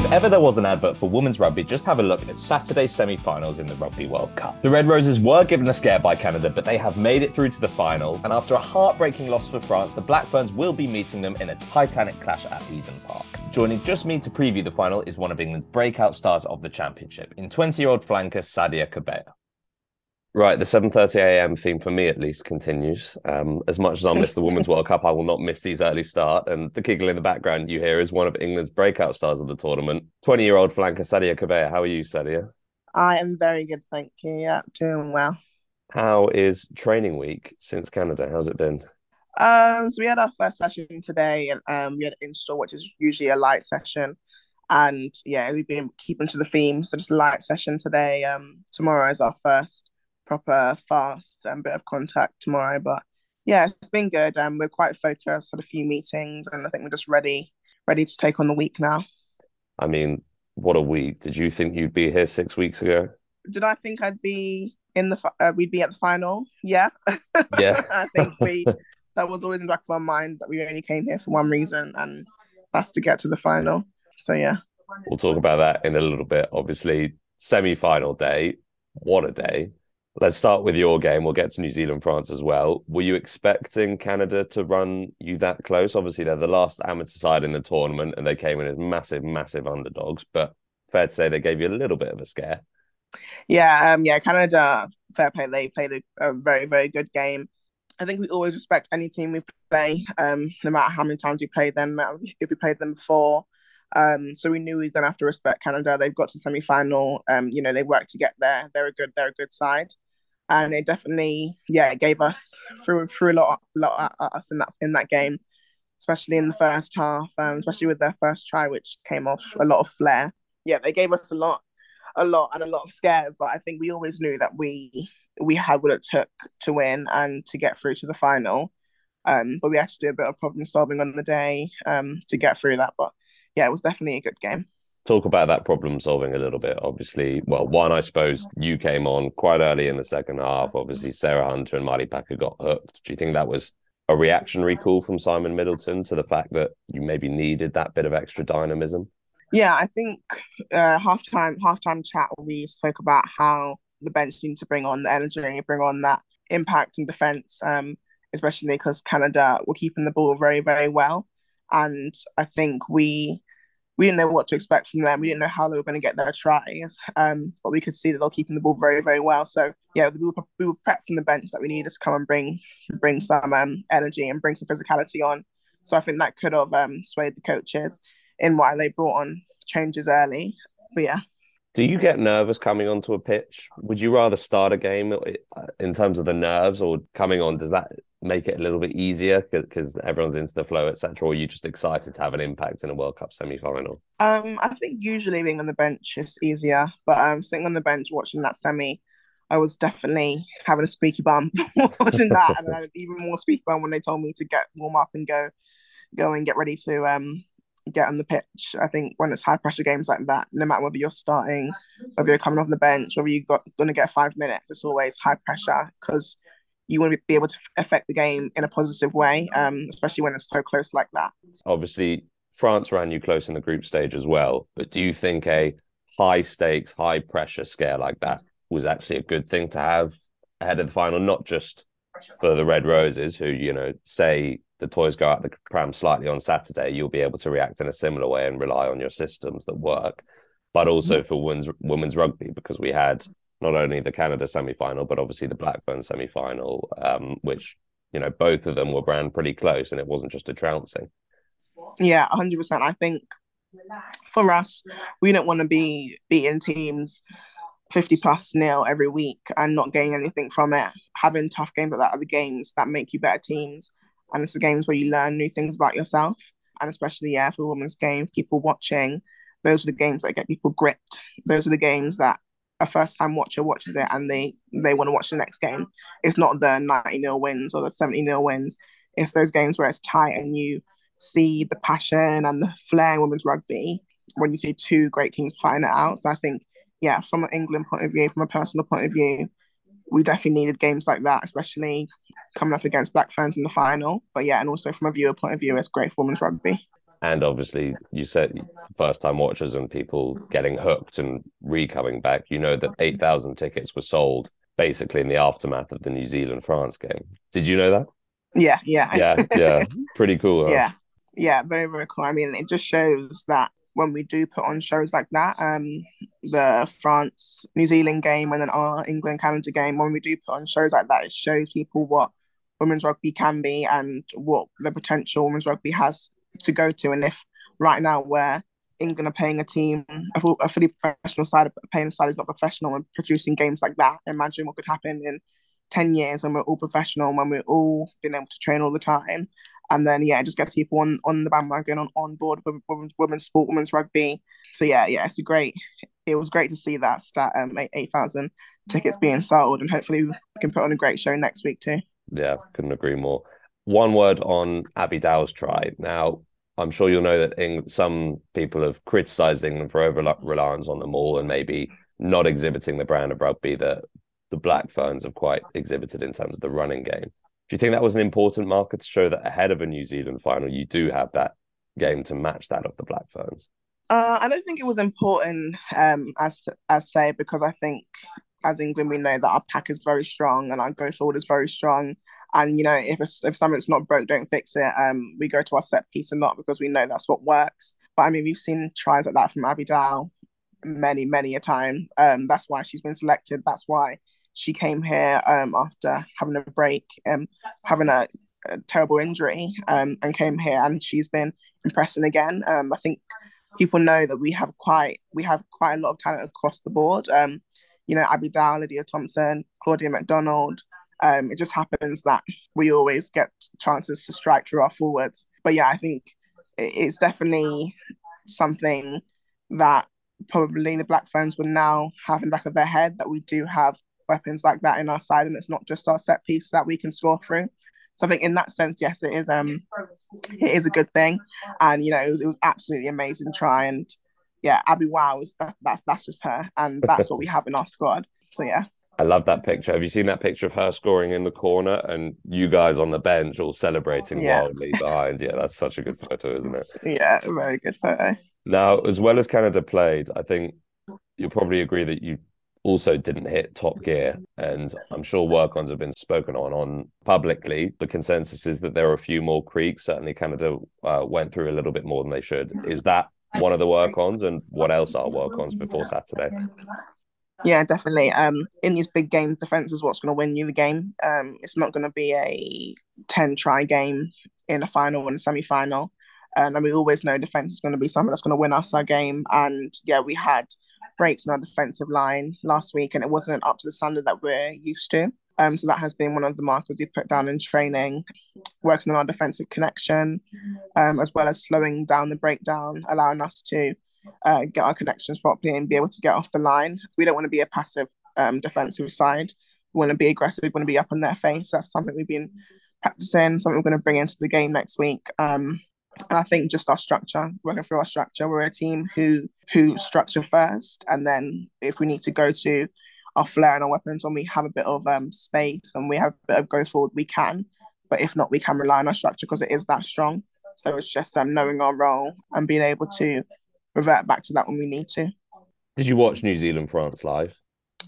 If ever there was an advert for women's rugby, just have a look at Saturday's semi finals in the Rugby World Cup. The Red Roses were given a scare by Canada, but they have made it through to the final. And after a heartbreaking loss for France, the Black Ferns will be meeting them in a titanic clash at Eden Park. Joining just me to preview the final is one of England's breakout stars of the championship, in 20 year old flanker Sadia Kabeya. Right, the 7:30 a.m. theme for me at least continues. Um, as much as I'll miss the Women's World Cup, I will not miss these early start. And the giggle in the background you hear is one of England's breakout stars of the tournament, 20-year-old flanker Sadia Kabeya. How are you, Sadia? I am very good, thank you. Yeah, doing well. How is training week since Canada? How's it been? Um, so we had our first session today, and um, we had an install, which is usually a light session. And yeah, we've been keeping to the theme, so just a light session today. Um, tomorrow is our first proper fast and bit of contact tomorrow. But yeah, it's been good. Um, we're quite focused, had a few meetings, and I think we're just ready, ready to take on the week now. I mean, what a week! Did you think you'd be here six weeks ago? Did I think I'd be in the? Uh, we'd be at the final. Yeah, yeah. I think we. That was always in the back of our mind that we only came here for one reason, and that's to get to the final. So yeah. We'll talk about that in a little bit. Obviously, semi-final day. What a day! Let's start with your game. We'll get to New Zealand, France as well. Were you expecting Canada to run you that close? Obviously, they're the last amateur side in the tournament and they came in as massive, massive underdogs, but fair to say they gave you a little bit of a scare. Yeah, um, yeah, Canada, fair play. They played a, a very, very good game. I think we always respect any team we play, um, no matter how many times we play them, if we played them before. Um, so we knew we were gonna have to respect Canada. They've got to semi final. Um, you know, they worked to get there. They're a good, they're a good side, and it definitely, yeah, it gave us through through a lot, lot at us in that in that game, especially in the first half. Um, especially with their first try, which came off a lot of flair. Yeah, they gave us a lot, a lot, and a lot of scares. But I think we always knew that we we had what it took to win and to get through to the final. Um, but we had to do a bit of problem solving on the day um, to get through that. But yeah, it was definitely a good game. Talk about that problem solving a little bit. Obviously, well, one, I suppose you came on quite early in the second half. Obviously, Sarah Hunter and Marley Packer got hooked. Do you think that was a reactionary call from Simon Middleton to the fact that you maybe needed that bit of extra dynamism? Yeah, I think uh, halftime halftime chat we spoke about how the bench need to bring on the energy, bring on that impact and defense, um, especially because Canada were keeping the ball very very well and I think we we didn't know what to expect from them. We didn't know how they were going to get their tries, um, but we could see that they're keeping the ball very, very well. So yeah, we were, we were prepped from the bench that we needed to come and bring bring some um, energy and bring some physicality on. So I think that could have um, swayed the coaches in why they brought on changes early. But yeah. Do you get nervous coming onto a pitch? Would you rather start a game uh, in terms of the nerves, or coming on? Does that make it a little bit easier because everyone's into the flow, etc. Or are you just excited to have an impact in a World Cup semi final? Um, I think usually being on the bench is easier, but um, sitting on the bench watching that semi, I was definitely having a squeaky bum watching that, and even more squeaky bum when they told me to get warm up and go, go and get ready to um get on the pitch. I think when it's high pressure games like that, no matter whether you're starting, whether you're coming off the bench, whether you got going to get five minutes, it's always high pressure because you want to be able to affect the game in a positive way, um, especially when it's so close like that. Obviously, France ran you close in the group stage as well. But do you think a high stakes, high pressure scare like that was actually a good thing to have ahead of the final, not just for the Red Roses, who, you know, say the toys go out the pram slightly on Saturday, you'll be able to react in a similar way and rely on your systems that work, but also mm-hmm. for women's women's rugby because we had not only the Canada semi final, but obviously the Black Fern semi final, um, which, you know, both of them were ran pretty close and it wasn't just a trouncing. Yeah, 100%. I think for us, we don't want to be beating teams 50 plus nil every week and not getting anything from it. Having tough games like that are the games that make you better teams. And it's the games where you learn new things about yourself. And especially, yeah, for women's game, people watching, those are the games that get people gripped. Those are the games that a first time watcher watches it and they they want to watch the next game. It's not the 90 nil wins or the 70 nil wins. It's those games where it's tight and you see the passion and the flair in women's rugby when you see two great teams fighting it out. So I think, yeah, from an England point of view, from a personal point of view, we definitely needed games like that, especially coming up against Black Ferns in the final. But yeah, and also from a viewer point of view, it's great for women's rugby. And obviously, you said first time watchers and people getting hooked and re coming back. You know that 8,000 tickets were sold basically in the aftermath of the New Zealand France game. Did you know that? Yeah, yeah. Yeah, yeah. Pretty cool. Huh? Yeah, yeah, very, very cool. I mean, it just shows that when we do put on shows like that, um, the France New Zealand game and then our England Canada game, when we do put on shows like that, it shows people what women's rugby can be and what the potential women's rugby has to go to. And if right now where England are paying a team, a, a fully professional side, paying a side is not professional and producing games like that, imagine what could happen in 10 years when we're all professional, when we're all been able to train all the time. And then, yeah, it just gets people on, on the bandwagon, on, on board with women's, women's sport, women's rugby. So, yeah, yeah, it's a great, it was great to see that stat, um, 8,000 tickets being sold. And hopefully we can put on a great show next week too. Yeah, couldn't agree more. One word on Abby Dow's try. Now, I'm sure you'll know that in, some people have criticised England for over reliance on the maul and maybe not exhibiting the brand of rugby that the Black Ferns have quite exhibited in terms of the running game. Do you think that was an important marker to show that ahead of a New Zealand final, you do have that game to match that of the Black Ferns? Uh, I don't think it was important, um, as as say, because I think as England we know that our pack is very strong and our go forward is very strong. And you know, if if something's not broke, don't fix it. Um, we go to our set piece a lot because we know that's what works. But I mean, we've seen tries like that from Abby Dow many, many a time. Um, that's why she's been selected. That's why she came here um after having a break, and having a, a terrible injury, um, and came here, and she's been impressing again. Um, I think people know that we have quite we have quite a lot of talent across the board. Um, you know, Abby Dow, Lydia Thompson, Claudia MacDonald, um, it just happens that we always get chances to strike through our forwards. But yeah, I think it's definitely something that probably the Black Ferns will now have in the back of their head that we do have weapons like that in our side, and it's not just our set piece that we can score through. So I think in that sense, yes, it is um it is a good thing, and you know it was, it was absolutely amazing try, and yeah, Abby Dow is that, that's that's just her, and that's what we have in our squad. So yeah. I love that picture. Have you seen that picture of her scoring in the corner and you guys on the bench all celebrating yeah. wildly behind? Yeah, that's such a good photo, isn't it? Yeah, very good photo. Now, as well as Canada played, I think you'll probably agree that you also didn't hit top gear. And I'm sure work ons have been spoken on on publicly. The consensus is that there are a few more creaks. Certainly, Canada uh, went through a little bit more than they should. Is that one of the work ons? And what else are work ons before Saturday? Yeah, definitely. Um, in these big games, defense is what's going to win you the game. Um, it's not going to be a ten try game in a final and a semi final. Um, and we always know defense is going to be something that's going to win us our game. And yeah, we had breaks in our defensive line last week, and it wasn't up to the standard that we're used to. Um, so that has been one of the markers we put down in training, working on our defensive connection, um, as well as slowing down the breakdown, allowing us to uh, get our connections properly and be able to get off the line. We don't want to be a passive um, defensive side. We want to be aggressive. We want to be up on their face. That's something we've been practicing. Something we're going to bring into the game next week. Um, and I think just our structure, working through our structure, we're a team who who structure first, and then if we need to go to our flair and our weapons when we have a bit of um, space and we have a bit of go forward, we can. But if not, we can rely on our structure because it is that strong. So it's just um, knowing our role and being able to revert back to that when we need to. Did you watch New Zealand France live?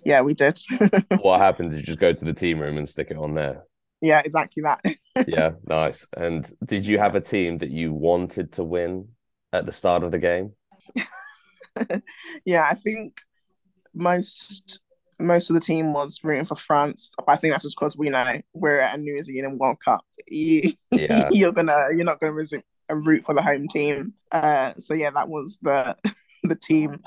Yeah, we did. what happened? Did you just go to the team room and stick it on there? Yeah, exactly that. yeah, nice. And did you have a team that you wanted to win at the start of the game? yeah, I think most most of the team was rooting for France. But I think that's just because we know we're at a New Zealand World Cup. You, yeah. you're gonna you're not gonna resume and root for the home team. Uh, so yeah, that was the the team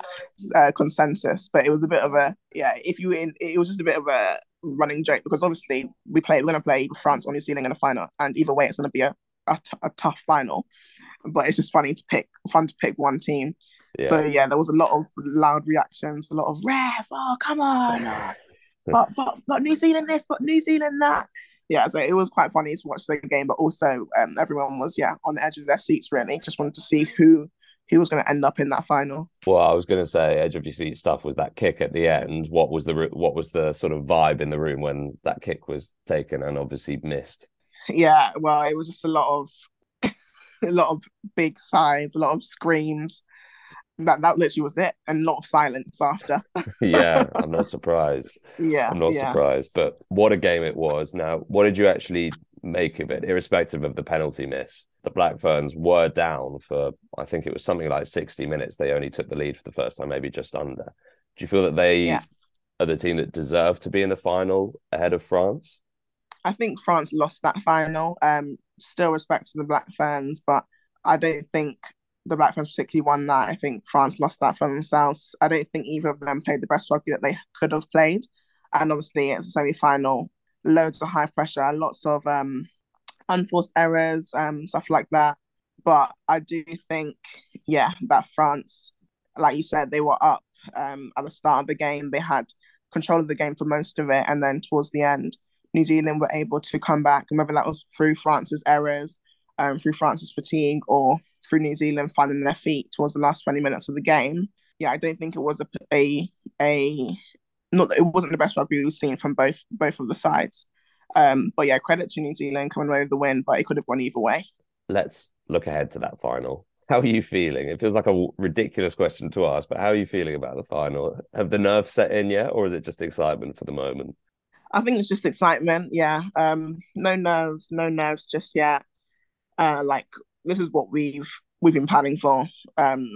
uh, consensus. But it was a bit of a yeah. If you in, it was just a bit of a running joke because obviously we play we're gonna play France or New Zealand in a final, and either way it's gonna be a, a, t- a tough final. But it's just funny to pick fun to pick one team. Yeah. So yeah, there was a lot of loud reactions, a lot of ref. Oh come on, but but but New Zealand this, but New Zealand that. Yeah, so it was quite funny to watch the game, but also um, everyone was yeah on the edge of their seats. Really, just wanted to see who who was going to end up in that final. Well, I was going to say edge of your seat stuff was that kick at the end. What was the what was the sort of vibe in the room when that kick was taken and obviously missed? Yeah, well, it was just a lot of a lot of big sighs, a lot of screams. That that literally was it, and a lot of silence after. yeah, I'm not surprised. Yeah, I'm not yeah. surprised. But what a game it was. Now, what did you actually make of it, irrespective of the penalty miss? The Black Ferns were down for, I think it was something like 60 minutes. They only took the lead for the first time, maybe just under. Do you feel that they Yeah. are the team that deserve to be in the final ahead of France? I think France lost that final. Um, still respect to the Black Ferns, but I don't think the Black Ferns particularly won that. I think France lost that for themselves. I don't think either of them played the best rugby that they could have played. And obviously, it's a semi final, loads of high pressure, lots of um, unforced errors, um, stuff like that. But I do think, yeah, that France, like you said, they were up um, at the start of the game. They had control of the game for most of it. And then towards the end, New Zealand were able to come back, and whether that was through France's errors, um, through France's fatigue, or through New Zealand finding their feet towards the last 20 minutes of the game. Yeah, I don't think it was a a, a not that it wasn't the best rugby we've seen from both both of the sides. Um, but yeah, credit to New Zealand coming away with the win, but it could have gone either way. Let's look ahead to that final. How are you feeling? It feels like a ridiculous question to ask, but how are you feeling about the final? Have the nerves set in yet, or is it just excitement for the moment? I think it's just excitement. Yeah. Um, no nerves, no nerves just yet. Uh, like this is what we've we've been planning for. Um,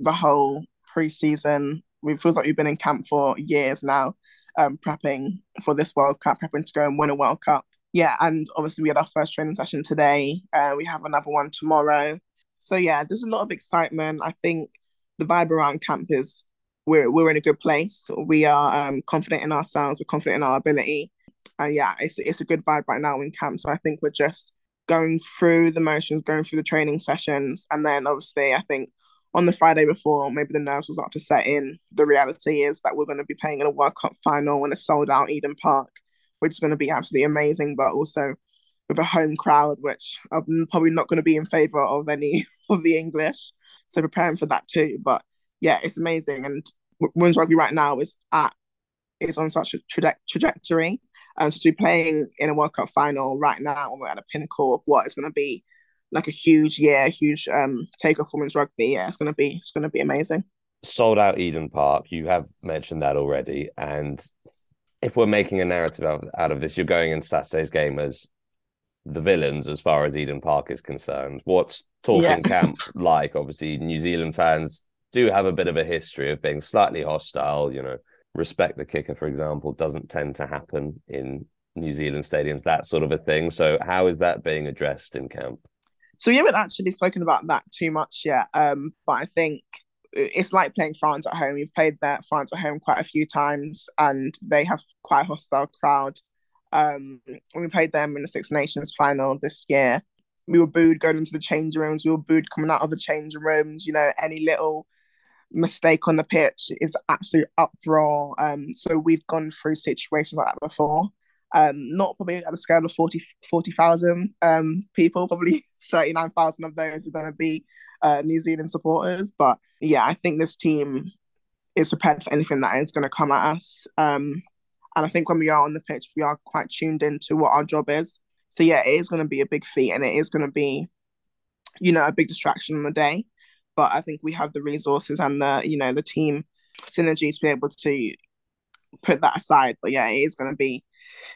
the whole preseason. It feels like we've been in camp for years now, um, prepping for this World Cup, prepping to go and win a World Cup. Yeah, and obviously we had our first training session today. Uh, we have another one tomorrow. So yeah, there's a lot of excitement. I think the vibe around camp is we're we're in a good place. We are um, confident in ourselves. We're confident in our ability, and yeah, it's it's a good vibe right now in camp. So I think we're just going through the motions, going through the training sessions, and then obviously I think on the Friday before, maybe the nerves was up to set in. The reality is that we're going to be playing in a World Cup final in a sold out Eden Park, which is going to be absolutely amazing, but also with a home crowd, which I'm probably not going to be in favour of any of the English. So preparing for that too. But yeah, it's amazing. And women's rugby right now is at is on such a traje- trajectory. And so to be playing in a World Cup final right now, we're at a pinnacle of what is going to be like a huge year, huge um takeoff for women's rugby. Yeah, it's going to be it's to be amazing. Sold out Eden Park. You have mentioned that already, and if we're making a narrative out, out of this, you're going in Saturday's game as the villains as far as Eden Park is concerned. What's talking Yeah. camp like? Obviously, New Zealand fans do have a bit of a history of being slightly hostile. You know, respect the kicker, for example, doesn't tend to happen in New Zealand stadiums, that sort of a thing. So, how is that being addressed in camp? So we haven't actually spoken about that too much yet. Um, but I think it's like playing France at home. We've played that France at home quite a few times, and they have quite a hostile crowd. Um, we played them in the Six Nations final this year, we were booed going into the change rooms. We were booed coming out of the change rooms. You know, any little mistake on the pitch is absolute uproar. Um, so we've gone through situations like that before. Um, not probably at the scale of 40 40,000 um, people, probably 39,000 of those are going to be uh, New Zealand supporters. But yeah, I think this team is prepared for anything that is going to come at us. Um, and I think when we are on the pitch, we are quite tuned into what our job is. So yeah, it is going to be a big feat and it is going to be, you know, a big distraction on the day. But I think we have the resources and the, you know, the team synergy to be able to put that aside. But yeah, it is going to be,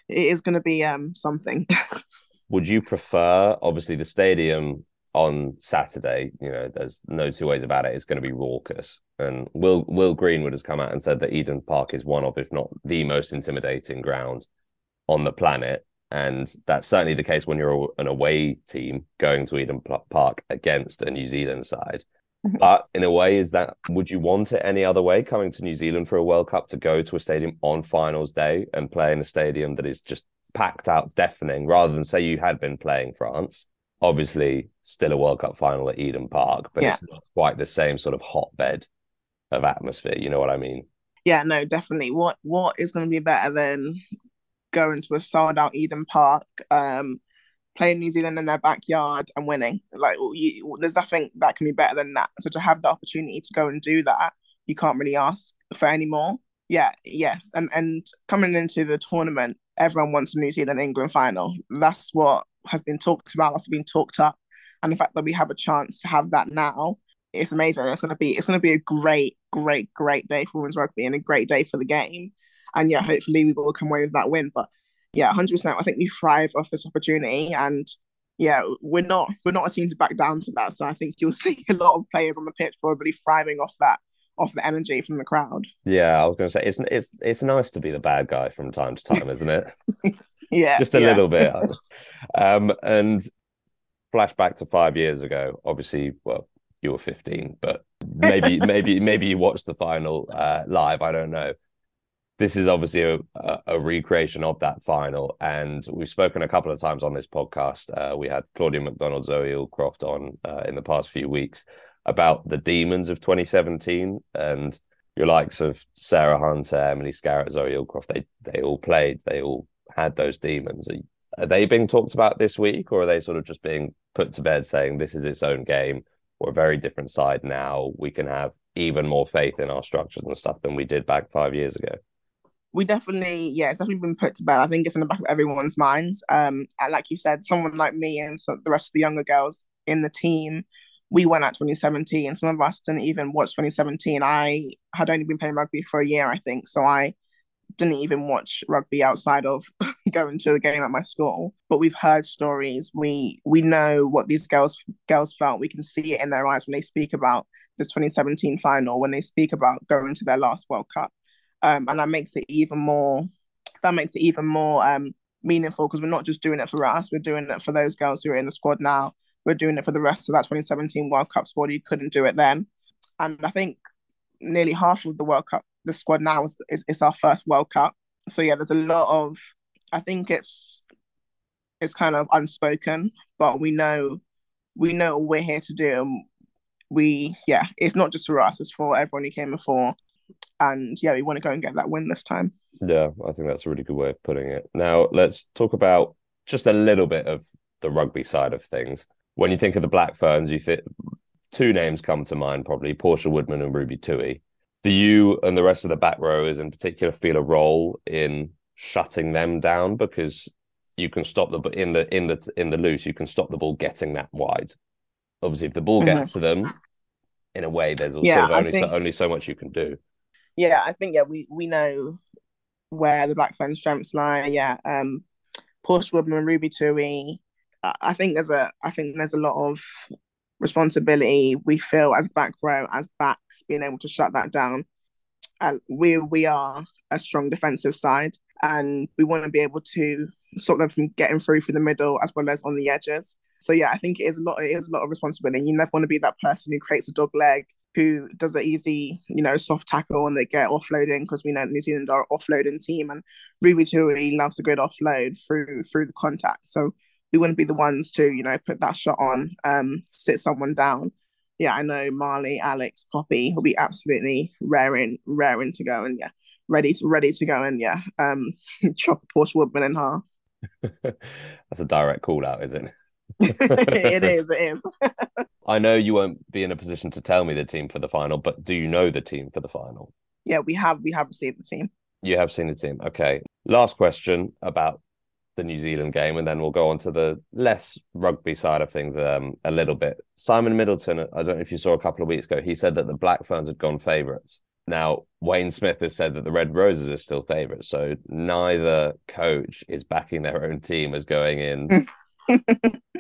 it is going to be um something. Would you prefer, obviously, the stadium on Saturday? You know, there's no two ways about it. It's going to be raucous. And Will Will Greenwood has come out and said that Eden Park is one of, if not the most intimidating ground on the planet. And that's certainly the case when you're an away team going to Eden Park against a New Zealand side. Mhm. But in a way, is that would you want it any other way coming to New Zealand for a World Cup to go to a stadium on finals day and play in a stadium that is just packed out, deafening, rather than say you had been playing France? Obviously, still a World Cup final at Eden Park, but Yeah. it's not quite the same sort of hotbed of atmosphere. You know what I mean? yeah, no, definitely. What what is going to be better than going to a sold out Eden Park, um, playing New Zealand in their backyard and winning? Like, you, there's nothing that can be better than that. So to have the opportunity to go and do that, you can't really ask for any more. Yeah, yes, and and coming into the tournament, everyone wants a New Zealand England final. That's what has been talked about. That's been talked up. and the fact that we have a chance to have that now, it's amazing. It's gonna be it's gonna be a great, great, great day for women's rugby and a great day for the game. And yeah, hopefully we will come away with that win. But yeah, hundred percent. I think we thrive off this opportunity, and yeah, we're not we're not a team to back down to that. So I think you'll see a lot of players on the pitch probably thriving off that off the energy from the crowd. Yeah, I was going to say it's it's it's nice to be the bad guy from time to time, isn't it? yeah, just a yeah. little bit. um, and flashback to five years ago. Obviously, well, you were fifteen, but maybe maybe maybe you watched the final uh, live. I don't know. This is obviously a, a, a, recreation of that final, and we've spoken a couple of times on this podcast. Uh, we had Claudia MacDonald, Zoe Aldcroft on uh, in the past few weeks about the demons of 2017 and your likes of Sarah Hunter, Emily Scarratt, Zoe Aldcroft. They they all played. They all had those demons. Are, are they being talked about this week, or are they sort of just being put to bed, saying this is its own game? We're a very different side now. We can have even more faith in our structures and stuff than we did back five years ago we definitely, yeah, it's definitely been put to bed. I think it's in the back of everyone's minds. Um, and like you said, someone like me and some, the rest of the younger girls in the team, we went at 2017. Some of us didn't even watch 2017. I had only been playing rugby for a year, I think, so I didn't even watch rugby outside of going to a game at my school. But we've heard stories. We we know what these girls girls felt. We can see it in their eyes when they speak about the 2017 final, when they speak about going to their last World Cup um, and that makes it even more that makes it even more um, meaningful because we're not just doing it for us we're doing it for those girls who are in the squad now. We're doing it for the rest of that 2017 world cup squad who couldn't do it then. And i think nearly half of the world cup the squad now is, is, is our first world cup. So yeah there's a lot of i think it's it's kind of unspoken but we know we know what we're here to do. We yeah it's not just for us it's for everyone who came before and yeah, we want to go and get that win this time. Yeah, I think that's a really good way of putting it. Now let's talk about just a little bit of the rugby side of things. When you think of the Black Ferns, you think two names come to mind probably Portia Woodman and Ruby Tui. Do you and the rest of the back rowers in particular feel a role in shutting them down because you can stop the in the in the in the loose you can stop the ball getting that wide. Obviously, if the ball gets mm-hmm. to them, in a way, there's yeah, sort of only think... so, only so much you can do yeah, I think yeah, we we know where the Black Ferns strengths lie. Yeah, um, Portia Woodman, Ruby Tui. I think there's a I think there's a lot of responsibility we feel as back row as backs being able to shut that down. Uh, we we are a strong defensive side, and we want to be able to stop them from getting through through the middle as well as on the edges. So yeah, I think it is a lot. It is a lot of responsibility. You never want to be that person who creates a dog leg who does an easy, you know, soft tackle and they get offloading because we know New Zealand are offloading team and Ruby Tui loves a good offload through through the contact. So we wouldn't be the ones to, you know, put that shot on, um, sit someone down. Yeah, I know Marley, Alex, Poppy will be absolutely raring, raring to go and yeah, ready to ready to go and yeah, um, chop Portia Woodman in half. That's a direct call out, isn't it? It is. It is. I know you won't be in a position to tell me the team for the final, but do you know the team for the final? Yeah, we have. We have received the team. You have seen the team. Okay. Last question about the New Zealand game, and then we'll go on to the less rugby side of things um, a little bit. Simon Middleton, I don't know if you saw a couple of weeks ago, he said that the Black Ferns had gone favourites. Now, Wayne Smith has said that the Red Roses are still favourites. So neither coach is backing their own team as going in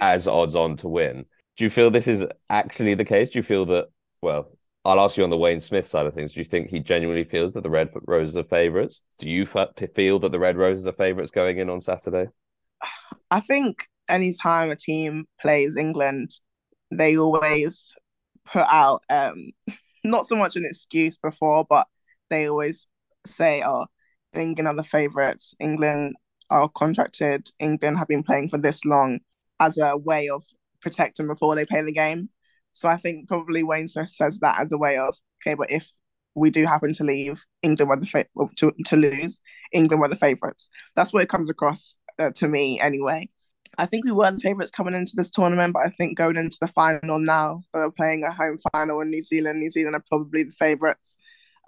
as odds on to win. Do you feel this is actually the case? Do you feel that, well, I'll ask you on the Wayne Smith side of things. Do you think he genuinely feels that the Red Roses are favourites? Do you feel that the Red Roses are favourites going in on Saturday? I think anytime a team plays England, they always put out um, not so much an excuse before, but they always say, "Oh, England are the favourites. England are contracted, England have been playing for this long as a way of protecting before they play the game. So I think probably Wayne Smith says that as a way of okay, but if we do happen to leave, England were the fa- to to lose, England were the favourites. That's what it comes across uh, to me anyway. I think we were the favourites coming into this tournament, but I think going into the final now, they're playing a home final in New Zealand. New Zealand are probably the favourites.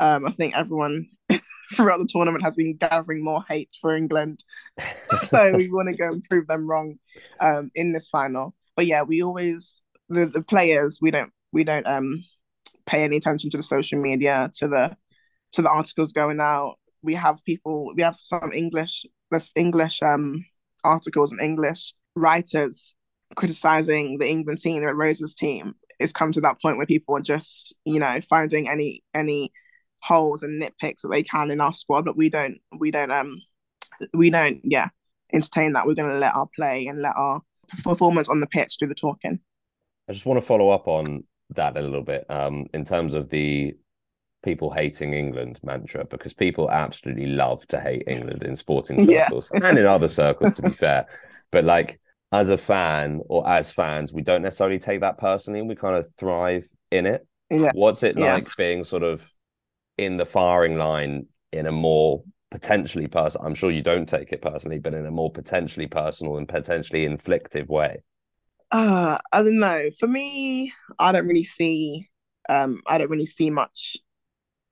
Um, I think everyone throughout the tournament has been gathering more hate for England. so we want to go and prove them wrong um, in this final. But yeah, we always the the players we don't we don't um pay any attention to the social media to the to the articles going out. We have people we have some English there's English um articles and English writers criticizing the England team, the Roses team. It's come to that point where people are just, you know, finding any any holes and nitpicks that they can in our squad, but we don't we don't um we don't yeah entertain that. We're gonna let our play and let our performance on the pitch do the talking. I just want to follow up on that a little bit um, in terms of the people hating England mantra because people absolutely love to hate England in sporting circles yeah. and in other circles, to be fair. But like as a fan or as fans, we don't necessarily take that personally. We kind of thrive in it. Yeah. What's it Yeah. like being sort of in the firing line in a more potentially personal? I'm sure you don't take it personally, but in a more potentially personal and potentially inflictive way. Uh, I don't know. For me, I don't really see um I don't really see much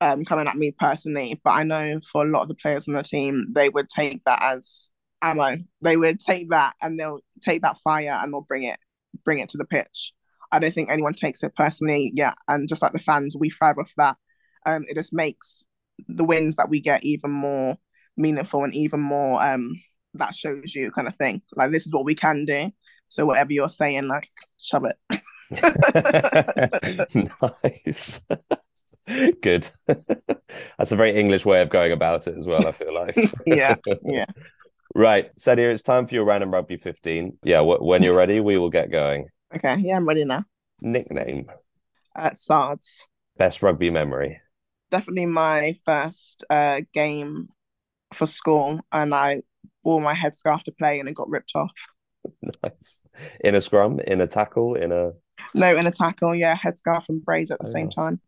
um coming at me personally, but I know for a lot of the players on the team, they would take that as ammo. They would take that and they'll take that fire and they'll bring it bring it to the pitch. I don't think anyone takes it personally, yeah. And just like the fans, we thrive off that. Um, it just makes the wins that we get even more meaningful and even more um that shows you kind of thing. Like this is what we can do. So whatever you're saying, like shove it. nice. Good. That's a very English way of going about it as well, I feel like. yeah, yeah. Right. Sadia, it's time for your random rugby 15. Yeah, wh- when you're ready, we will get going. Okay, yeah, I'm ready now. Nickname, Uh, Sards. best rugby memory. Definitely my first uh game for school, and I wore my headscarf to play, and it got ripped off. Nice. In a scrum, in a tackle, in a No, in a tackle, yeah, headscarf and braids at the Oh, same nice. time.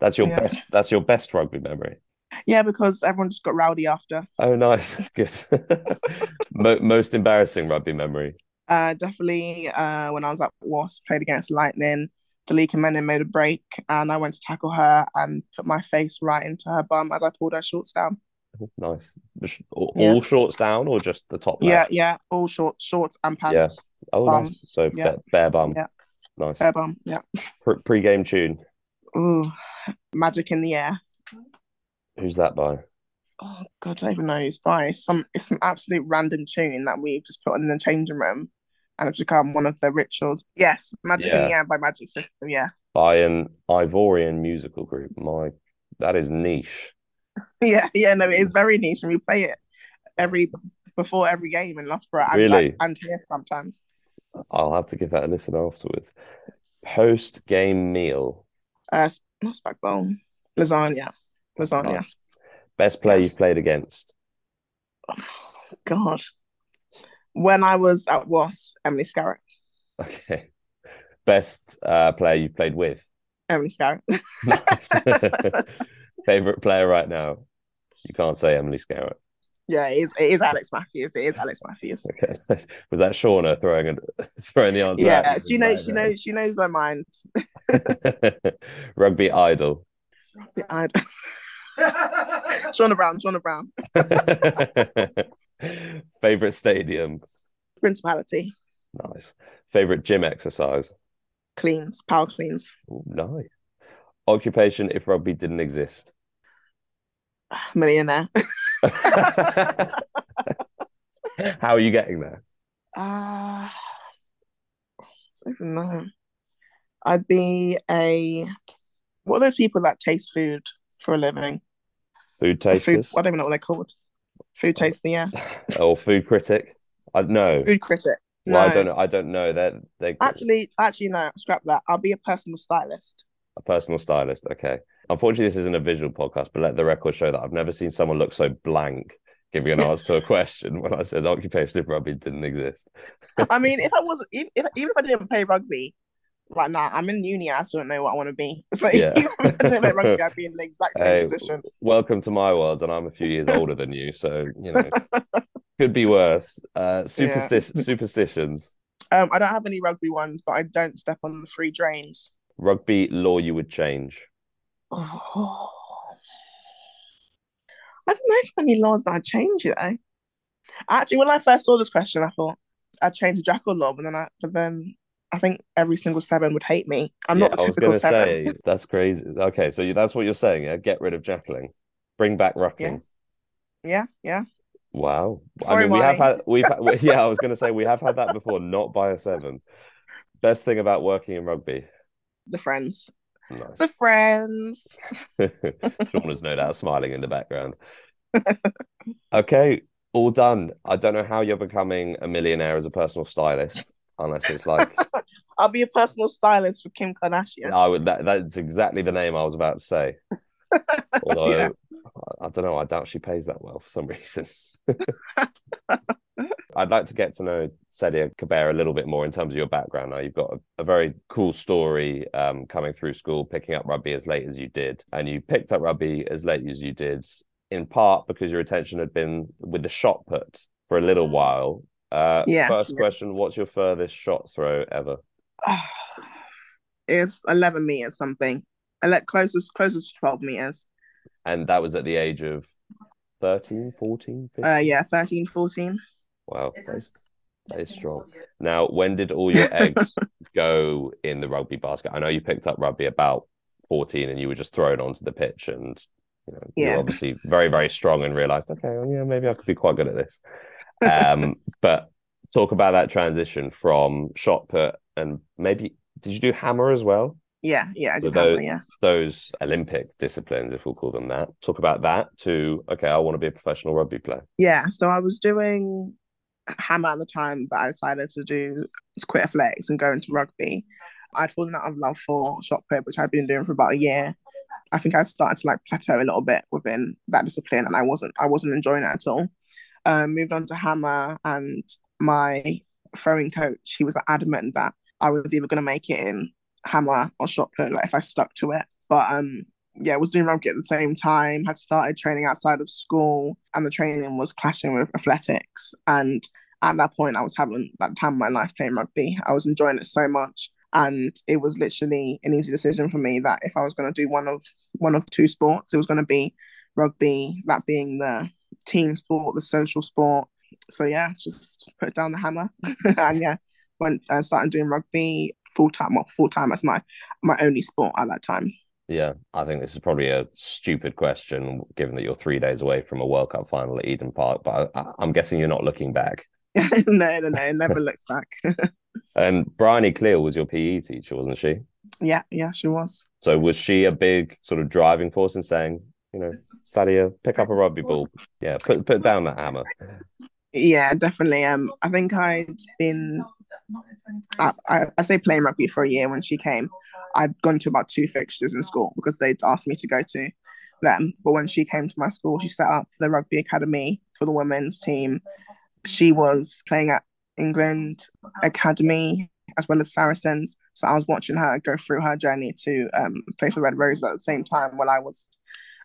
that's your Yeah. best that's your best rugby memory. Yeah, because everyone just got rowdy after. Oh nice. Good. Mo- most embarrassing rugby memory. Uh, definitely uh, when I was at Wasp, played against Lightning. Daleaka Menin made a break, and I went to tackle her and put my face right into her bum as I pulled her shorts down. Nice. All, Yeah. shorts down or just the top Yeah, left? yeah, all shorts, shorts and pants. Oh, Bum. nice. So Yeah. ba- bare bum. Yeah. Nice. Bare bum. Yeah. Pre- pre-game tune. Ooh, magic in the air. Who's that by? Oh God, I don't even know who's by. Some it's an absolute random tune that we've just put on in the changing room, and it's become one of the rituals. Yes, Magic in Yeah. the Air by Magic System. Yeah, By an Ivorian musical group. My, that is niche. yeah, yeah. No, it is very niche, and we play it every before every game in Loughborough and Really? like, and here sometimes. I'll have to give that a listen afterwards. Post-game meal. Uh, not spag bowl, lasagna, lasagna. Nice. Best player you've played against. God, when I was at Wasp, Emily Scarratt, Okay. Best uh, player you've played with. Emily Scarratt. Nice. Favorite player right now. You can't say Emily Scarratt. yeah, it is. It is Alex Matthews. It is Alex Matthews. Okay. nice. Was that Shaunagh throwing a, throwing the answer? Yeah, she knows. She knows. She knows my mind. Rugby idol. I... Shaunagh Brown. Shaunagh Brown. Favorite stadium. Principality. Nice. Favorite gym exercise. Cleans. Power cleans. Ooh, nice. Occupation if rugby didn't exist. Millionaire. How are you getting there? Uh, I don't know. I'd be a. What are those people that taste food for a living? Food Food. tasters I don't even know what they're called. Food taster. Yeah. or food critic? I no. Food critic. No. Well, I don't know. I don't know. They're they Actually, actually, no. Scrap that. I'll be a personal stylist. a personal stylist. Okay. Unfortunately, this isn't a visual podcast, but let the record show that I've never seen someone look so blank giving an answer to a question when I said occupation if rugby didn't exist. I mean, if I wasn't, even if, even if I didn't play rugby, right now I'm in uni, I still don't know what I want to be. So Yeah. I didn't play rugby, I'd be in the exact same Hey, position. welcome to my world, and I'm a few years older than you, so you know could be worse. Uh, supersti- superstitions, Um, I don't have any rugby ones, but I don't step on the free drains. rugby law you would change. Oh. I don't know if there's any laws that I change, you know. Actually, when I first saw this question, I thought I'd change the jackal law, but then I, but then I think every single seven would hate me. I'm Yeah, not I was typical seven. say that's crazy. Okay, so you, that's what you're saying, yeah? Get rid of Jackling, bring back Rucking. Yeah, yeah. Wow. I Sorry, mean, we have had we've had, yeah, I was gonna say we have had that before, not by a seven. Best thing about working in rugby. The friends. Nice. The friends. Sean is no doubt smiling in the background. Okay, all done. I don't know how you're becoming a millionaire as a personal stylist, unless it's like I'll be a personal stylist for Kim Kardashian. I would that that's exactly the name I was about to say. Although Yeah. I, I don't know, I doubt she pays that well for some reason. I'd like to get to know Sadia Kabeya a little bit more in terms of your background. Now you've got a, a very cool story um, coming through school, picking up rugby as late as you did, and you picked up rugby as late as you did, in part because your attention had been with the shot put for a little while. Uh, Yes, first yeah. question: What's your furthest shot throw ever? it's 11 meters something. I let closest closest to 12 meters. And that was at the age of 13, 14, 15? Uh, yeah, 13, 14. Wow, that is, that is strong. Now, when did all your eggs go in the rugby basket? I know you picked up rugby about 14 and you were just thrown onto the pitch and you know, you're obviously very, very strong and realized, okay, well, yeah, maybe I could be quite good at this. Um, but talk about that transition from shot put and maybe did you do hammer as well? Yeah, yeah, I So those- hammer, yeah. Those Olympic disciplines, if we'll call them that. Talk about that to okay, I want to be a professional rugby player. Yeah, so I was doing hammer at the time, but I decided to do to quit athletics and go into rugby. I'd fallen out of love for shot put, which I'd been doing for about a year. I think I started to like plateau a little bit within that discipline, and I wasn't I wasn't enjoying it at all. Um, moved on to hammer, and my throwing coach he was adamant that I was either going to make it in hammer or shot put, like if I stuck to it. But um, yeah, was doing rugby at the same time, had started training outside of school, and the training was clashing with athletics. And at that point, I was having that time of my life playing rugby. I was enjoying it so much. And it was literally an easy decision for me that if I was going to do one of one of two sports, it was going to be rugby, that being the team sport, the social sport. So yeah, just put down the hammer and yeah, went and started doing rugby full time. Well, full time as my my only sport at that time. Yeah, I think this is probably a stupid question, given that you're three days away from a World Cup final at Eden Park. But I, I'm guessing you're not looking back. no, no, no, it never looks back. And Bryony Cleall was your PE teacher, wasn't she? yeah, yeah, she was. So was she a big sort of driving force in saying, you know, Sadia, pick up a rugby ball, yeah, put put down that hammer. Yeah, definitely. Um, I think I'd been, I, I, I say playing rugby for a year when she came. I'd gone to about two fixtures in school because they'd asked me to go to them. But when she came to my school, she set up the rugby academy for the women's team. She was playing at England Academy as well as Saracens. So I was watching her go through her journey to um, play for the Red Roses at the same time while I was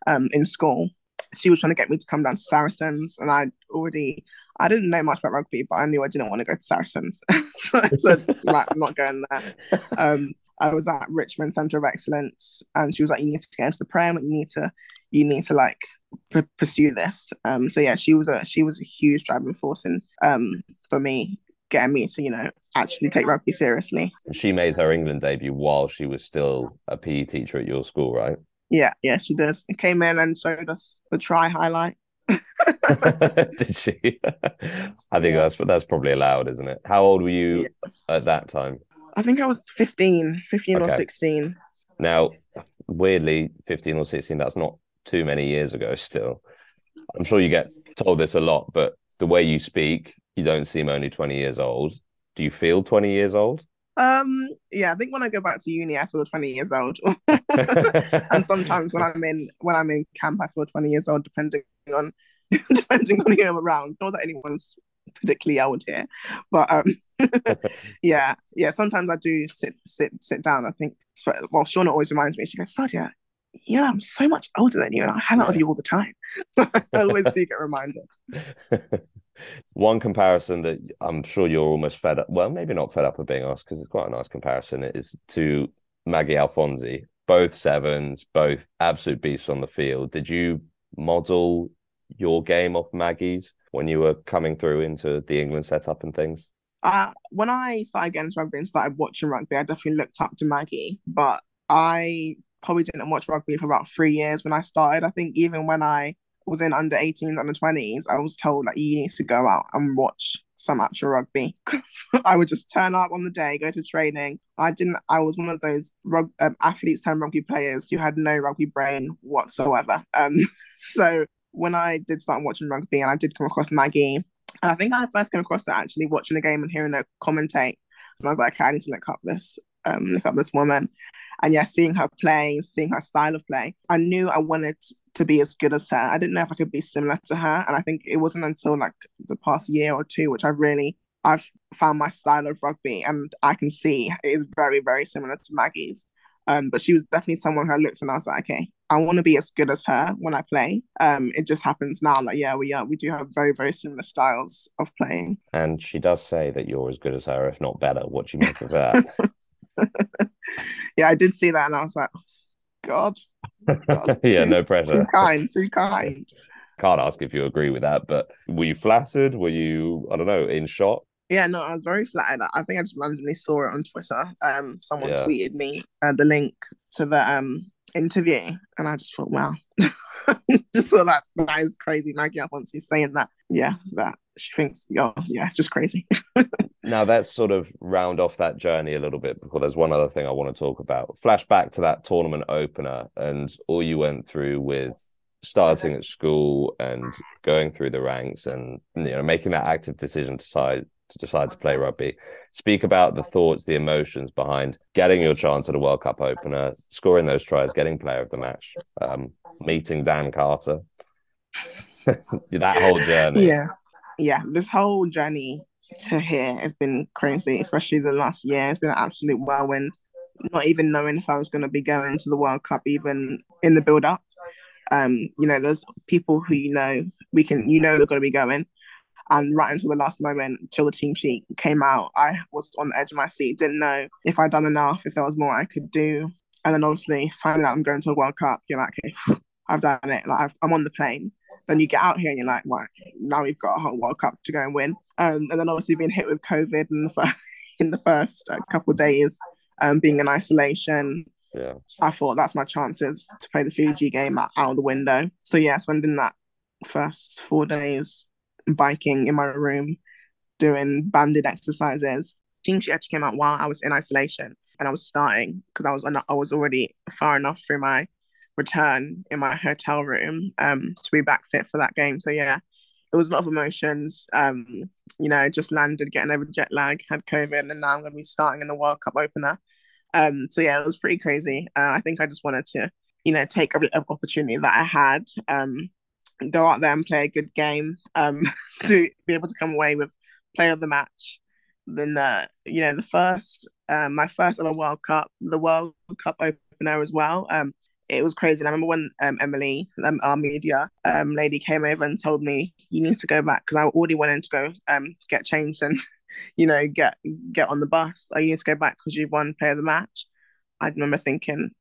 um, in school. She was trying to get me to come down to Saracens, and I already I didn't know much about rugby, but I knew I didn't want to go to Saracens. so I said, right, I'm not going there. Um, I was at Richmond Centre of Excellence, and she was like, "You need to get into the Prem. You need to, you need to like p- pursue this." Um, so yeah, she was a she was a huge driving force in um for me getting me to you know actually take rugby seriously. She made her England debut while she was still a PE teacher at your school, right? Yeah, yeah, she did. It came in and showed us the try highlight. Did she? I think Yeah. that's that's probably allowed, isn't it? How old were you Yeah. at that time? I think I was 15, 15 or 16. Now, weirdly, 15 or 16, that's not too many years ago still. I'm sure you get told this a lot, but the way you speak, you don't seem only 20 years old. Do you feel 20 years old? Um, yeah, I think when I go back to uni, I feel 20 years old. and sometimes when I'm in when I'm in camp, I feel 20 years old, depending on depending on who I'm around. Not that anyone's particularly old here, but um, yeah, yeah. Sometimes I do sit sit sit down. I think well, Shaunagh always reminds me. She goes, Sadia, you know, I'm so much older than you, and I hang out with you all the time. I always do get reminded. One comparison that I'm sure you're almost fed up. Well, maybe not fed up of being asked because it's quite a nice comparison. Is to Maggie Alfonsi, both sevens, both absolute beasts on the field. Did you model your game off Maggie's when you were coming through into the England setup and things? Uh, when I started getting into rugby and started watching rugby, I definitely looked up to Maggie, but I probably didn't watch rugby for about three years when I started. I think even when I was in under 18s, under 20s, I was told that you need to go out and watch some actual rugby. because I would just turn up on the day, go to training. I didn't. I was one of those rug, um, athletes turned rugby players who had no rugby brain whatsoever. Um, so when I did start watching rugby, and I did come across Maggie, and I think I first came across her actually watching a game and hearing her commentate, and I was like, okay, I need to look up this, um, look up this woman. And yeah, seeing her play, seeing her style of play, I knew I wanted to be as good as her. I didn't know if I could be similar to her. And I think it wasn't until like the past year or two, which I really I've found my style of rugby and I can see it is very, very similar to Maggie's. Um, but she was definitely someone who I looked and I was like, okay, I want to be as good as her when I play. Um, it just happens now. Like, yeah, we are. We do have very, very similar styles of playing. And she does say that you're as good as her, if not better. What do you make of that? yeah, I did see that, and I was like, God. God yeah, no pressure. Too kind, too kind. Can't ask if you agree with that, but were you flattered? Were you, I don't know, in shock? Yeah, no, I was very flattered. I think I just randomly saw it on Twitter. Um, someone yeah. tweeted me uh, the link to the um interview, and I just thought, wow, just thought that's that is crazy. Maggie once he's saying that, yeah, that she thinks, oh, yeah, just crazy. now let's sort of round off that journey a little bit because there's one other thing I want to talk about. Flashback to that tournament opener and all you went through with starting at school and going through the ranks and you know making that active decision to decide to decide to play rugby. Speak about the thoughts, the emotions behind getting your chance at a World Cup opener, scoring those tries, getting player of the match, um, meeting Dan Carter. that whole journey. Yeah. Yeah. This whole journey to here has been crazy, especially the last year. It's been an absolute whirlwind. Not even knowing if I was going to be going to the World Cup, even in the build up. Um, you know, there's people who you know we can, you know, they're going to be going, and right until the last moment, until the team sheet came out, I was on the edge of my seat. Didn't know if I'd done enough, if there was more I could do. And then obviously finding out I'm going to a World Cup, you're like, okay, I've done it. Like i am on the plane. Then you get out here and you're like, right, now we've got a whole World Cup to go and win. Um, and then obviously being hit with COVID in the first, in the first uh, couple of days, um, being in isolation. Yeah. I thought that's my chances to play the Fiji game out, out of the window. So yeah, spending that first four days biking in my room, doing banded exercises. Team sheet actually came out while I was in isolation and I was starting because I was I was already far enough through my return in my hotel room um to be back fit for that game. So yeah, it was a lot of emotions. Um, you know, just landed, getting over jet lag, had COVID, and now I'm going to be starting in the World Cup opener. Um, so yeah, it was pretty crazy. Uh, I think I just wanted to, you know, take every opportunity that I had. Um, go out there and play a good game, um, to be able to come away with player of the match. Then the you know the first um, my first ever World Cup, the World Cup opener as well. Um, it was crazy. And I remember when um, Emily, um, our media um, lady, came over and told me you need to go back because I already went in to go um, get changed and you know get get on the bus. Oh, you need to go back because you've won player of the match. I remember thinking,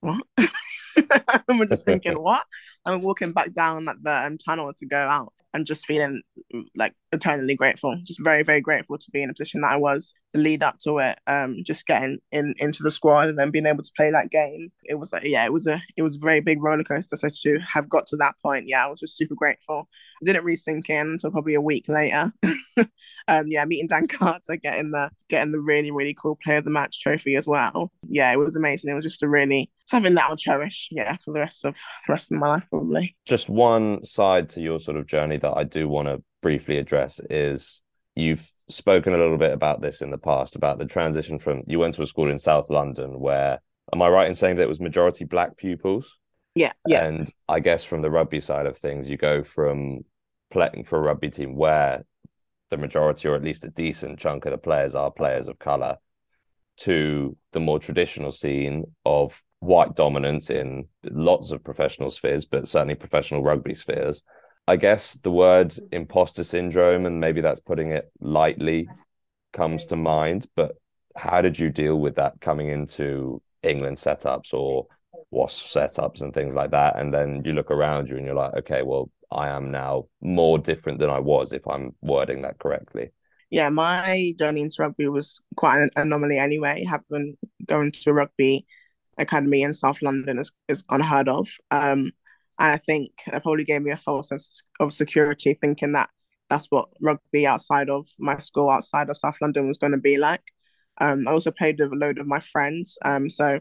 what? I remember just thinking, what? I'm walking back down like the um, tunnel to go out and just feeling like eternally grateful. Just very, very grateful to be in a position that I was. The lead up to it, um, just getting in into the squad and then being able to play that game. It was like, yeah, it was a it was a very big roller coaster. So to have got to that point, yeah, I was just super grateful. I didn't really sink in until probably a week later. um, yeah, meeting Dan Carter, getting the getting the really, really cool player of the match trophy as well. Yeah, it was amazing. It was just a really something that I'll cherish, yeah, for the rest of the rest of my life probably. Just one side to your sort of journey that I do want to briefly address is you've spoken a little bit about this in the past about the transition from you went to a school in South London where am I right in saying that it was majority black pupils? Yeah, yeah. And I guess from the rugby side of things, you go from playing for a rugby team where the majority or at least a decent chunk of the players are players of color to the more traditional scene of white dominance in lots of professional spheres, but certainly professional rugby spheres. I guess the word imposter syndrome, and maybe that's putting it lightly, comes to mind. But how did you deal with that coming into England setups or WASP setups and things like that? And then you look around you and you're like, okay, well, I am now more different than I was, if I'm wording that correctly. Yeah, my journey into rugby was quite an anomaly anyway. Having going to a rugby academy in South London is, is unheard of. Um, and I think that probably gave me a false sense of security, thinking that that's what rugby outside of my school, outside of South London, was going to be like. Um, I also played with a load of my friends. Um, so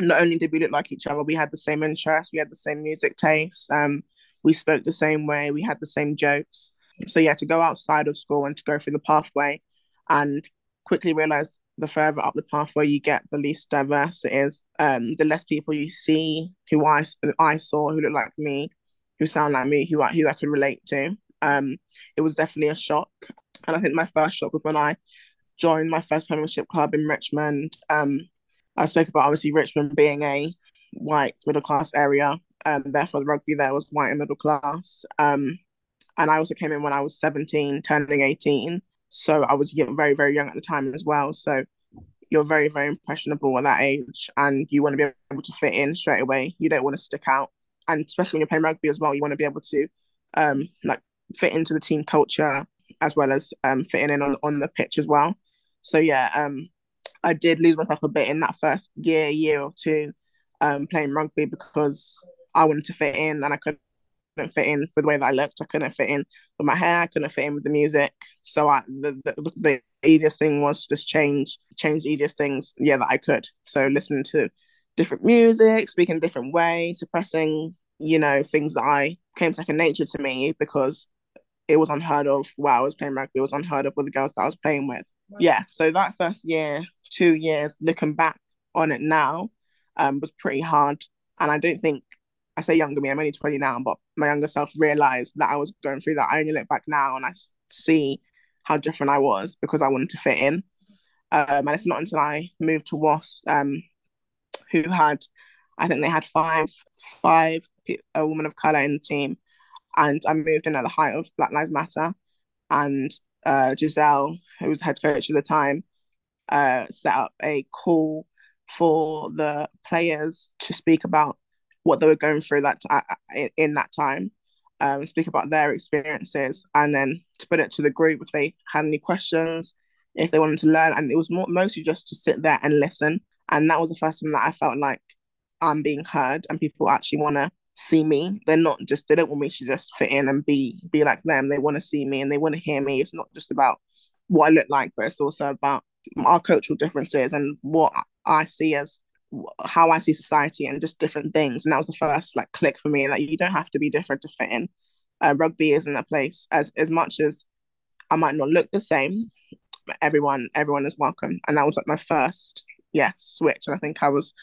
not only did we look like each other, we had the same interests, we had the same music tastes, um, we spoke the same way, we had the same jokes. So yeah, to go outside of school and to go through the pathway and quickly realize the further up the pathway you get, the least diverse it is. Um, the less people you see who I, I saw who look like me, who sound like me, who I, who I could relate to. Um, it was definitely a shock. And I think my first shock was when I joined my first Premiership club in Richmond. Um, I spoke about obviously Richmond being a white middle class area, um, therefore the rugby there was white and middle class. Um, and I also came in when I was 17, turning 18. So I was very, very young at the time as well. So you're very, very impressionable at that age and you want to be able to fit in straight away. You don't want to stick out. And especially when you're playing rugby as well, you want to be able to um like fit into the team culture as well as um fitting in on, on the pitch as well. So yeah, um I did lose myself a bit in that first year, year or two, um, playing rugby because I wanted to fit in and I couldn't fit in with the way that I looked. I couldn't fit in with my hair. I couldn't fit in with the music. So I, the, the, the easiest thing was just change, change the easiest things, yeah, that I could. So listening to different music, speaking a different way, suppressing, you know, things that I came second nature to me because it was unheard of while I was playing rugby. It was unheard of with the girls that I was playing with. Yeah. So that first year, two years, looking back on it now, um, was pretty hard. And I don't think I say younger me, I'm only 20 now, but my younger self realized that I was going through that. I only look back now and I see how different I was because I wanted to fit in. Um, and it's not until I moved to Wasp, um, who had, I think they had five, five a woman of color in the team, and I moved in at the height of Black Lives Matter, and uh, Giselle, who was head coach at the time, uh, set up a call for the players to speak about what they were going through that t- in that time, um, speak about their experiences, and then to put it to the group if they had any questions, if they wanted to learn, and it was more, mostly just to sit there and listen. And that was the first time that I felt like I'm being heard and people actually want to see me. They're not just they don't want me to just fit in and be be like them. They want to see me and they want to hear me. It's not just about what I look like, but it's also about our cultural differences and what I see as how I see society and just different things. And that was the first like click for me. Like you don't have to be different to fit in. Uh, rugby isn't a place as as much as I might not look the same. Everyone everyone is welcome, and that was like my first yeah switch. And I think I was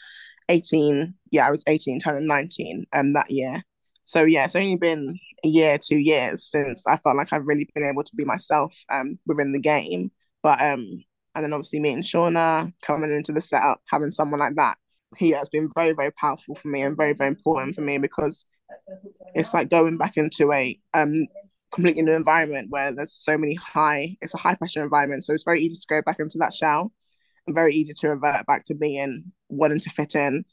18. Yeah, I was 18, turning 19 um that year. So yeah, it's only been a year, two years since I felt like I've really been able to be myself um within the game. But um and then obviously meeting Shaunagh, coming into the setup, having someone like that, he has been very, very powerful for me and very, very important for me because it's like going back into a um completely new environment where there's so many high it's a high pressure environment. So it's very easy to go back into that shell and very easy to revert back to being wanting to fit in,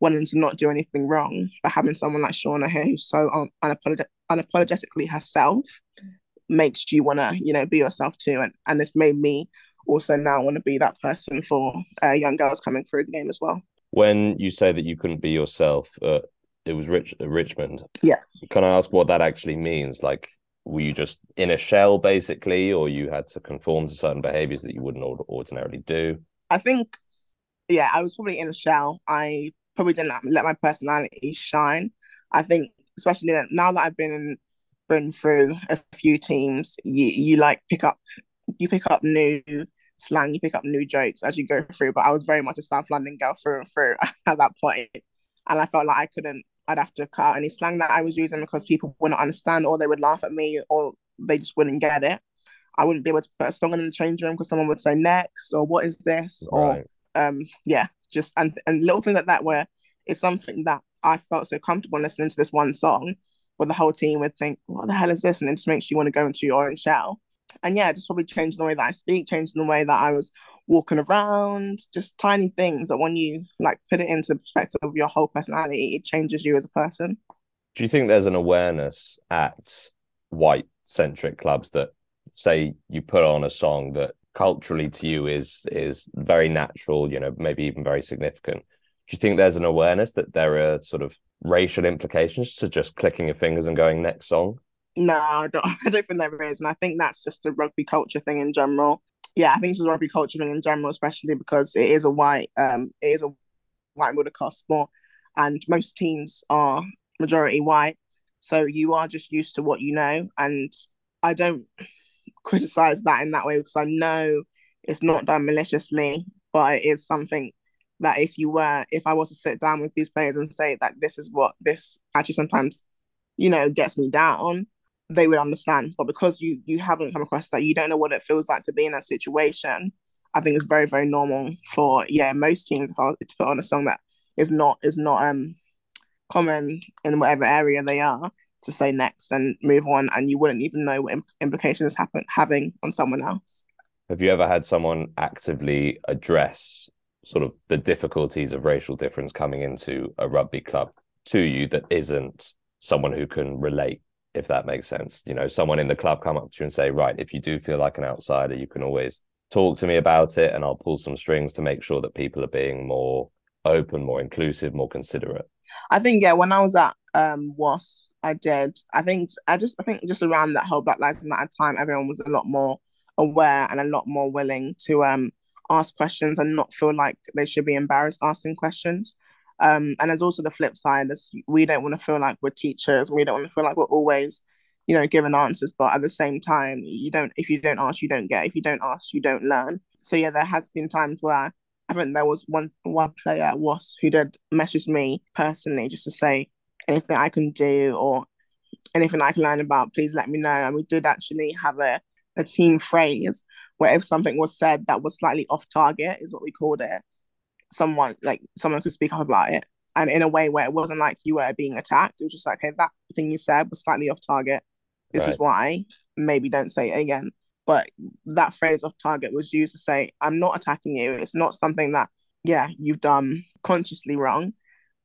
wanting to not do anything wrong. But having someone like Shaunagh here who's so un- unapolog- unapologetically herself makes you want to, you know, be yourself too. And, and it's made me also now want to be that person for uh, young girls coming through the game as well. When you say that you couldn't be yourself, uh, it was Rich uh, Richmond. Yeah. Can I ask what that actually means? Like, were you just in a shell basically, or you had to conform to certain behaviors that you wouldn't ordinarily do? I think, yeah, I was probably in a shell. I probably didn't let my personality shine. I think, especially now that I've been been through a few teams, you you like pick up you pick up new slang, you pick up new jokes as you go through. But I was very much a South London girl through and through at that point. And I felt like I couldn't, I'd have to cut out any slang that I was using because people wouldn't understand or they would laugh at me or they just wouldn't get it. I wouldn't be able to put a song in the change room because someone would say next or what is this right. or um yeah just and and little things like that where it's something that I felt so comfortable listening to this one song where the whole team would think what the hell is this and it just makes you want to go into your own shell and yeah, just probably changing the way that I speak, changing the way that I was walking around, just tiny things that when you like put it into the perspective of your whole personality, it changes you as a person. Do you think there's an awareness at white centric clubs that say you put on a song that culturally to you is is very natural, you know, maybe even very significant. Do you think there's an awareness that there are sort of racial implications to just clicking your fingers and going next song? No, I don't, I don't think there is. And I think that's just a rugby culture thing in general. Yeah, I think it's a rugby culture thing in general, especially because it is a white, um, it is a white middle class sport, and most teams are majority white. So you are just used to what you know, and I don't criticize that in that way because I know it's not done maliciously, but it is something that if you were, if I was to sit down with these players and say that this is what this actually sometimes, you know, gets me down, they would understand. But because you you haven't come across that, you don't know what it feels like to be in a situation. I think it's very very normal for yeah most teams to put on a song that is not is not um common in whatever area they are to say next and move on, and you wouldn't even know what implications happen having on someone else. Have you ever had someone actively address sort of the difficulties of racial difference coming into a rugby club to you that isn't someone who can relate if that makes sense you know someone in the club come up to you and say right if you do feel like an outsider you can always talk to me about it and I'll pull some strings to make sure that people are being more open more inclusive more considerate I think yeah when I was at um WASP I did I think I just I think just around that whole Black Lives Matter time everyone was a lot more aware and a lot more willing to um ask questions and not feel like they should be embarrassed asking questions. Um, and there's also the flip side is we don't want to feel like we're teachers. We don't want to feel like we're always, you know, giving answers. But at the same time, you don't. If you don't ask, you don't get. If you don't ask, you don't learn. So yeah, there has been times where I think there was one one player at WASP who did message me personally just to say anything I can do or anything I can learn about. Please let me know. And we did actually have a a team phrase where if something was said that was slightly off target is what we called it someone like someone could speak up about it. And in a way where it wasn't like you were being attacked it was just like hey that thing you said was slightly off target. This right. is why. Maybe don't say it again. But that phrase off target was used to say i'm not attacking you. It's not something that yeah you've done consciously wrong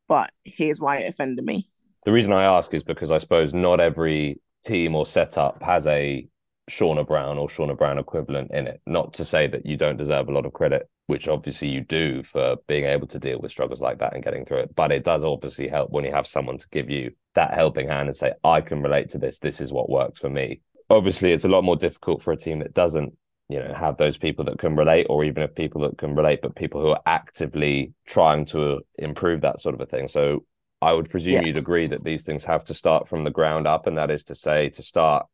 but here's why it offended me. The reason i ask is because i suppose not every team or setup has a Shaunagh Brown or Shaunagh Brown equivalent in it. Not to say that you don't deserve a lot of credit, which obviously you do for being able to deal with struggles like that and getting through it. But it does obviously help when you have someone to give you that helping hand and say, I can relate to this. This is what works for me. Obviously, it's a lot more difficult for a team that doesn't, you know, have those people that can relate, or even if people that can relate, but people who are actively trying to improve that sort of a thing. So I would presume yeah. you'd agree that these things have to start from the ground up, and that is to say, to start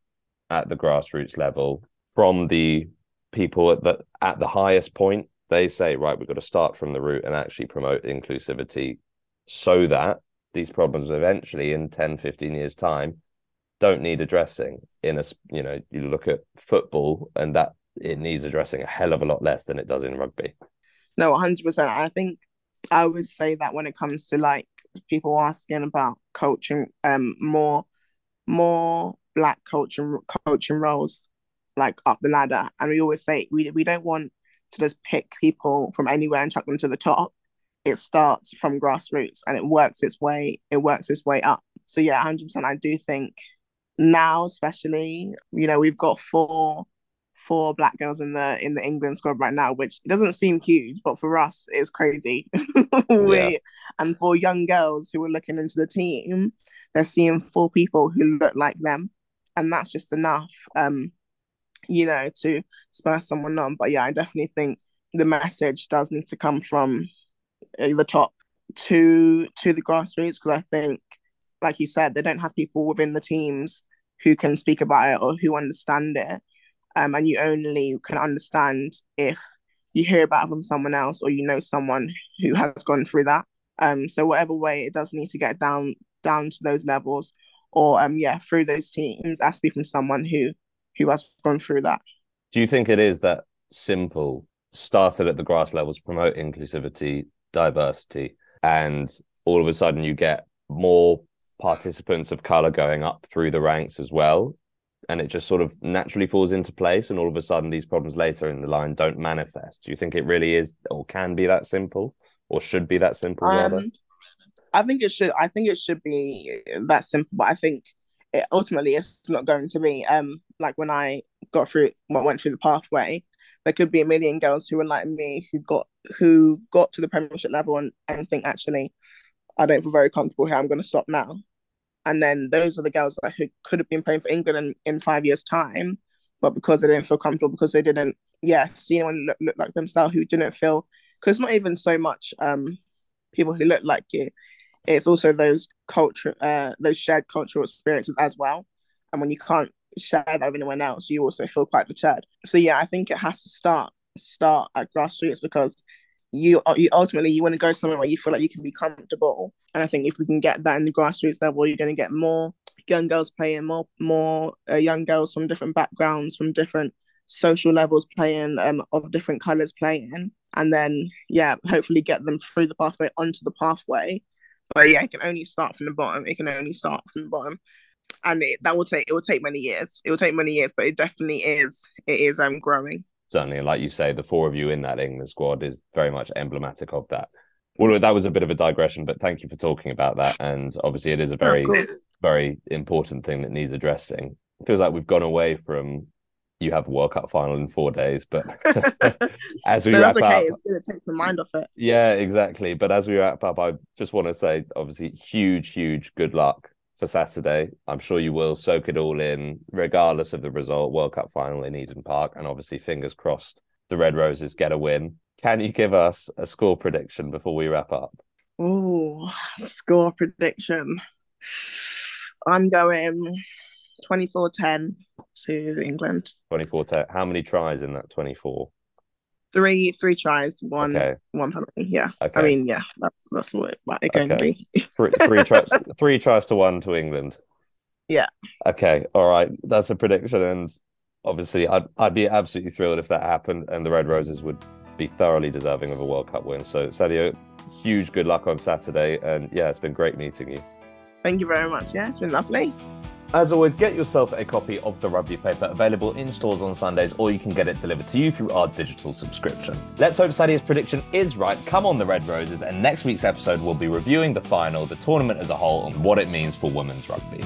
at the grassroots level from the people at the at the highest point. They say right we've got to start from the root and actually promote inclusivity so that these problems eventually in 10 15 years time don't need addressing in a you know you look at football and that it needs addressing a hell of a lot less than it does in rugby. No 100% i think i would say that when it comes to like people asking about coaching um more more black coaching coaching roles like up the ladder. And we always say we, we don't want to just pick people from anywhere and chuck them to the top. It starts from grassroots and it works its way it works its way up. So yeah 100% i do think now especially you know we've got four four black girls in the in the england squad right now which doesn't seem huge but for us it's crazy. We yeah. and for young girls who are looking into the team they're seeing four people who look like them and that's just enough um you know to spur someone on. But yeah i definitely think the message does need to come from uh, the top to to the grassroots because i think like you said they don't have people within the teams who can speak about it or who understand it. Um, and you only can understand if you hear about it from someone else or you know someone who has gone through that. Um so whatever way it does need to get down down to those levels or um yeah through those teams I speak from someone who who has gone through that. Do you think it is that simple? Started at the grass levels, promote inclusivity, diversity, and all of a sudden you get more participants of color going up through the ranks as well and it just sort of naturally falls into place and all of a sudden these problems later in the line don't manifest do you think it really is or can be that simple or should be that simple um, rather I think it should. I think it should be that simple. But I think it, ultimately it's not going to be. Um, like when I got through went through the pathway, there could be a million girls who are like me who got who got to the Premiership level and, and think actually, I don't feel very comfortable here. I'm going to stop now. And then those are the girls that who could have been playing for England in, in five years' time, but because they didn't feel comfortable, because they didn't, yeah, see anyone look, look like themselves who didn't feel, because not even so much um people who look like you, it's also those culture, uh, those shared cultural experiences as well. And when you can't share that with anyone else, you also feel quite deterred. So yeah, I think it has to start start at grassroots because you you ultimately you want to go somewhere where you feel like you can be comfortable. And I think if we can get that in the grassroots level, you're going to get more young girls playing, more more uh, young girls from different backgrounds, from different social levels playing, um, of different colors playing, and then yeah, hopefully get them through the pathway onto the pathway. But yeah, it can only start from the bottom. It can only start from the bottom and it, that will take it will take many years. It will take many years, but it definitely is. It is um growing. Certainly, like you say, the four of you in that England squad is very much emblematic of that. Well, that was a bit of a digression, but thank you for talking about that. And obviously, it is a very, very important thing that needs addressing. It feels like we've gone away from you have a World Cup final in four days, but as we wrap okay. up, it's going to take the mind off it. Yeah, exactly. But as we wrap up, I just want to say, obviously, huge, huge good luck for Saturday. I'm sure you will soak it all in, regardless of the result. World Cup final in Eden Park, and obviously, fingers crossed, the Red Roses get a win. Can you give us a score prediction before we wrap up? Oh, score prediction. I'm going 24 10 to England. 24 10. How many tries in that 24? three three tries, one okay. one penalty. Yeah, okay. I mean, yeah, that's that's what it's going to be. three three, tries, three tries to one to England. Yeah. Okay. All right. That's a prediction, and obviously, I'd I'd be absolutely thrilled if that happened, and the Red Roses would be thoroughly deserving of a World Cup win. So, Sadia, huge good luck on Saturday, and yeah, it's been great meeting you. Thank you very much. Yeah, it's been lovely. As always, get yourself a copy of the rugby paper available in stores on Sundays, or you can get it delivered to you through our digital subscription. Let's hope Sadia's prediction is right. Come on, the Red Roses, and next week's episode we'll be reviewing the final, the tournament as a whole, and what it means for women's rugby.